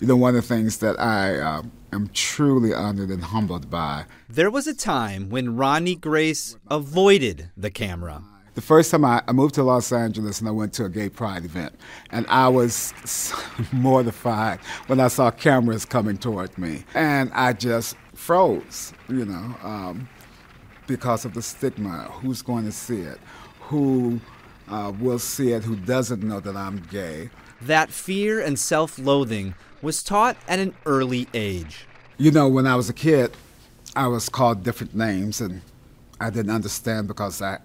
You know, one of the things that I uh, am truly honored and humbled by. There was a time when Ronnie Grace avoided the camera. The first time I, I moved to Los Angeles and I went to a gay pride event, and I was mortified when I saw cameras coming toward me. And I just froze, you know, um, because of the stigma. Who's going to see it? Who uh, will see it who doesn't know that I'm gay? That fear and self loathing was taught at an early age. You know, when I was a kid, I was called different names, and I didn't understand because I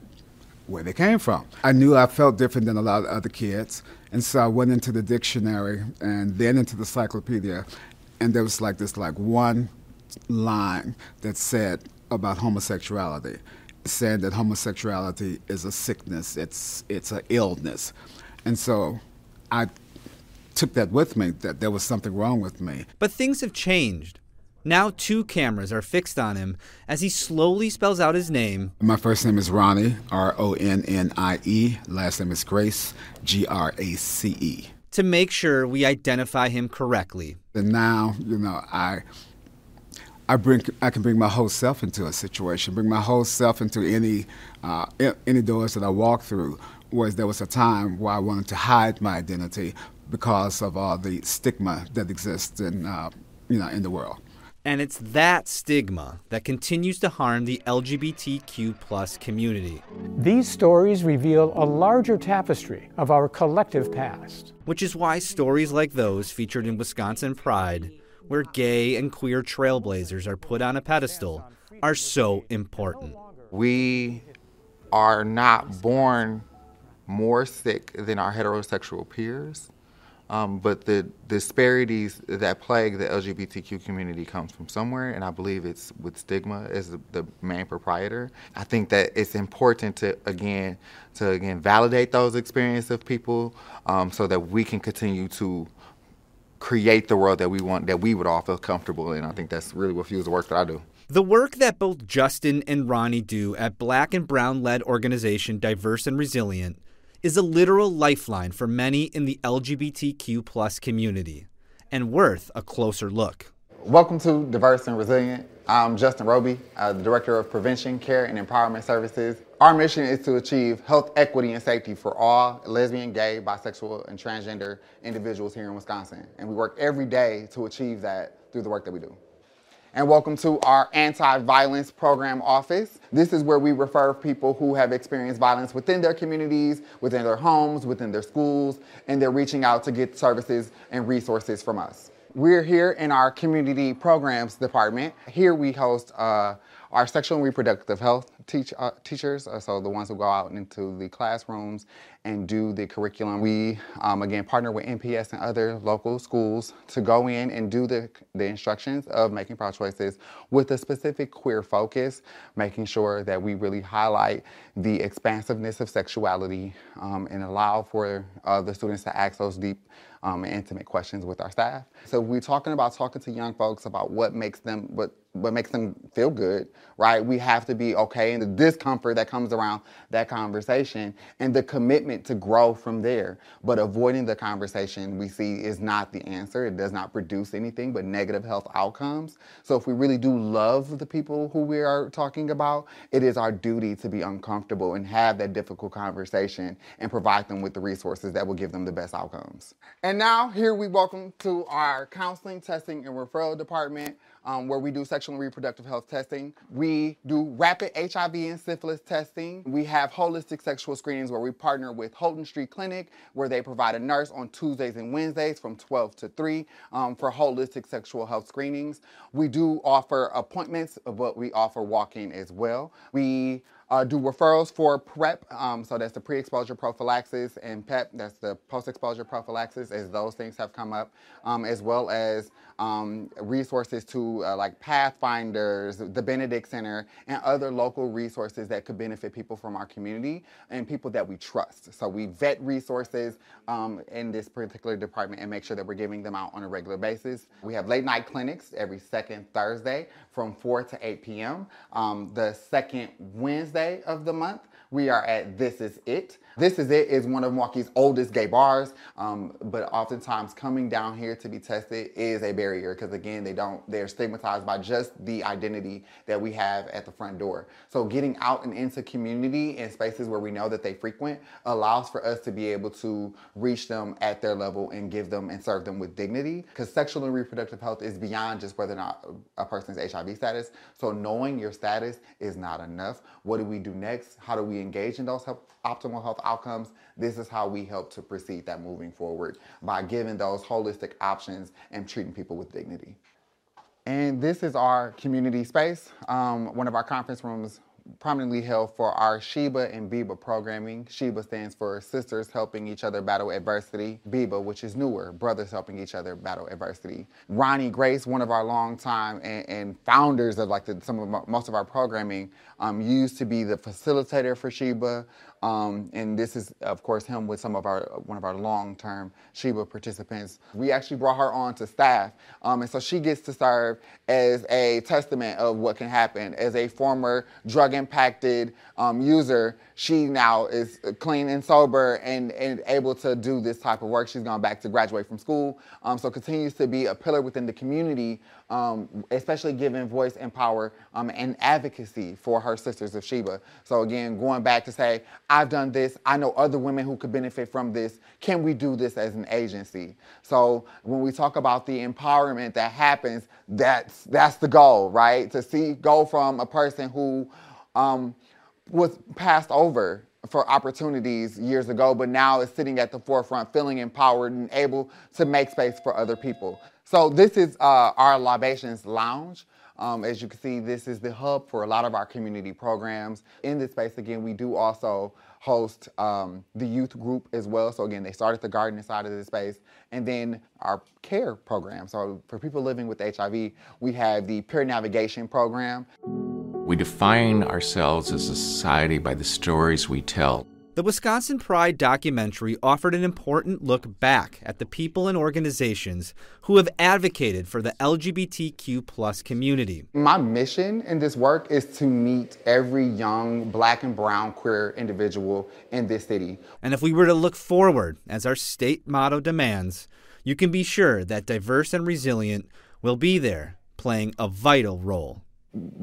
where they came from. I knew I felt different than a lot of other kids, and so I went into the dictionary and then into the encyclopedia, and there was like this like one line that said about homosexuality, saying that homosexuality is a sickness, it's it's an illness, and so I took that with me that there was something wrong with me. But things have changed. Now, two cameras are fixed on him as he slowly spells out his name. My first name is Ronnie, R O N N I E. Last name is Grace, G R A C E. To make sure we identify him correctly. And now, you know, I. I bring, I can bring my whole self into a situation, bring my whole self into any, uh, any doors that I walk through. Whereas there was a time where I wanted to hide my identity because of all the stigma that exists in, uh, you know, in the world. And it's that stigma that continues to harm the LGBTQ plus community. These stories reveal a larger tapestry of our collective past. Which is why stories like those featured in Wisconsin Pride, where gay and queer trailblazers are put on a pedestal, are so important. We are not born more sick than our heterosexual peers. Um, but the disparities that plague the LGBTQ community comes from somewhere, and I believe it's with stigma as the, the main proprietor. I think that it's important to again to again validate those experiences of people, um, so that we can continue to create the world that we want, that we would all feel comfortable in. I think that's really what fuels the work that I do. The work that both Justin and Ronnie do at black and brown led organization Diverse and Resilient is a literal lifeline for many in the LGBTQ plus community and worth a closer look. Welcome to Diverse and Resilient. I'm Justin Roby, uh, the Director of Prevention, Care, and Empowerment Services. Our mission is to achieve health equity and safety for all lesbian, gay, bisexual, and transgender individuals here in Wisconsin. And we work every day to achieve that through the work that we do and welcome to our anti-violence program office. This is where we refer people who have experienced violence within their communities, within their homes, within their schools, and they're reaching out to get services and resources from us. We're here in our community programs department. Here we host uh, our sexual and reproductive health teach, uh, teachers, uh, so the ones who go out into the classrooms and do the curriculum. We, um, again, partner with MPS and other local schools to go in and do the, the instructions of making Proud Choices with a specific queer focus, making sure that we really highlight the expansiveness of sexuality um, and allow for uh, the students to ask those deep um, intimate questions with our staff. So we're talking about talking to young folks about what makes them, what what makes them feel good, right? We have to be okay and the discomfort that comes around that conversation and the commitment to grow from there. But avoiding the conversation we see is not the answer. It does not produce anything but negative health outcomes. So if we really do love the people who we are talking about, it is our duty to be uncomfortable and have that difficult conversation and provide them with the resources that will give them the best outcomes. And now here we welcome to our counseling, testing, and referral department um, where we do sexual and reproductive health testing. We do rapid HIV and syphilis testing. We have holistic sexual screenings where we partner with Holton Street Clinic, where they provide a nurse on Tuesdays and Wednesdays from 12 to 3 um, for holistic sexual health screenings. We do offer appointments, but we offer walk-in as well. We uh, do referrals for PrEP, um, so that's the pre-exposure prophylaxis, and PEP, that's the post-exposure prophylaxis, as those things have come up, um, as well as um, resources to uh, like Pathfinders, the Benedict Center, and other local resources that could benefit people from our community and people that we trust. So we vet resources um, in this particular department and make sure that we're giving them out on a regular basis. We have late night clinics every second Thursday from 4 to 8 p.m. Um, the second Wednesday of the month, we are at This Is It. This Is It is one of Milwaukee's oldest gay bars, um, but oftentimes coming down here to be tested is a barrier because again, they don't, they're stigmatized by just the identity that we have at the front door. So getting out and into community and spaces where we know that they frequent allows for us to be able to reach them at their level and give them and serve them with dignity because sexual and reproductive health is beyond just whether or not a person's HIV status. So knowing your status is not enough. What do we do next? How do we engage in those health, optimal health outcomes? This is how we help to proceed that moving forward by giving those holistic options and treating people with dignity. And this is our community space, um, one of our conference rooms prominently held for our Sheba and Biba programming. Sheba stands for Sisters Helping Each Other Battle Adversity. Biba, which is newer, Brothers Helping Each Other Battle Adversity. Ronnie Grace, one of our longtime and, and founders of like the, some of our, most of our programming, um, used to be the facilitator for Sheba. Um, and this is, of course, him with some of our one of our long-term Sheba participants. We actually brought her on to staff, um, and so she gets to serve as a testament of what can happen. As a former drug-impacted um, user, she now is clean and sober and, and able to do this type of work. She's gone back to graduate from school, um, so continues to be a pillar within the community, um, especially giving voice and power um, and advocacy for her sisters of Sheba. So again, going back to say, I've done this. I know other women who could benefit from this. Can we do this as an agency? So when we talk about the empowerment that happens, that's that's the goal, right? To see go from a person who um, was passed over for opportunities years ago, but now is sitting at the forefront, feeling empowered and able to make space for other people. So this is uh, our Libations Lounge. Um, as you can see, this is the hub for a lot of our community programs. In this space, again, we do also host um, the youth group as well. So again, they start at the garden inside of this space. And then our care program. So for people living with HIV, we have the peer navigation program. We define ourselves as a society by the stories we tell. The Wisconsin Pride documentary offered an important look back at the people and organizations who have advocated for the LGBTQ plus community. My mission in this work is to meet every young black and brown queer individual in this city. And if we were to look forward, as our state motto demands, you can be sure that diverse and resilient will be there playing a vital role.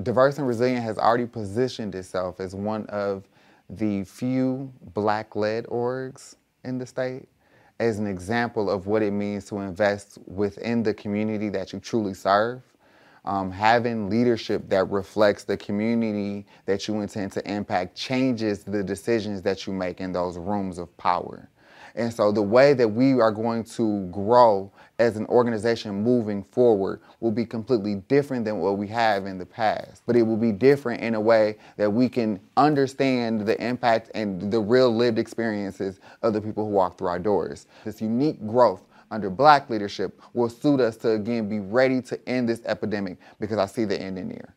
Diverse and Resilient has already positioned itself as one of the few black led orgs in the state as an example of what it means to invest within the community that you truly serve. Um, having leadership that reflects the community that you intend to impact changes the decisions that you make in those rooms of power. And so the way that we are going to grow as an organization moving forward will be completely different than what we have in the past. But it will be different in a way that we can understand the impact and the real lived experiences of the people who walk through our doors. This unique growth under black leadership will suit us to again be ready to end this epidemic because I see the end in near.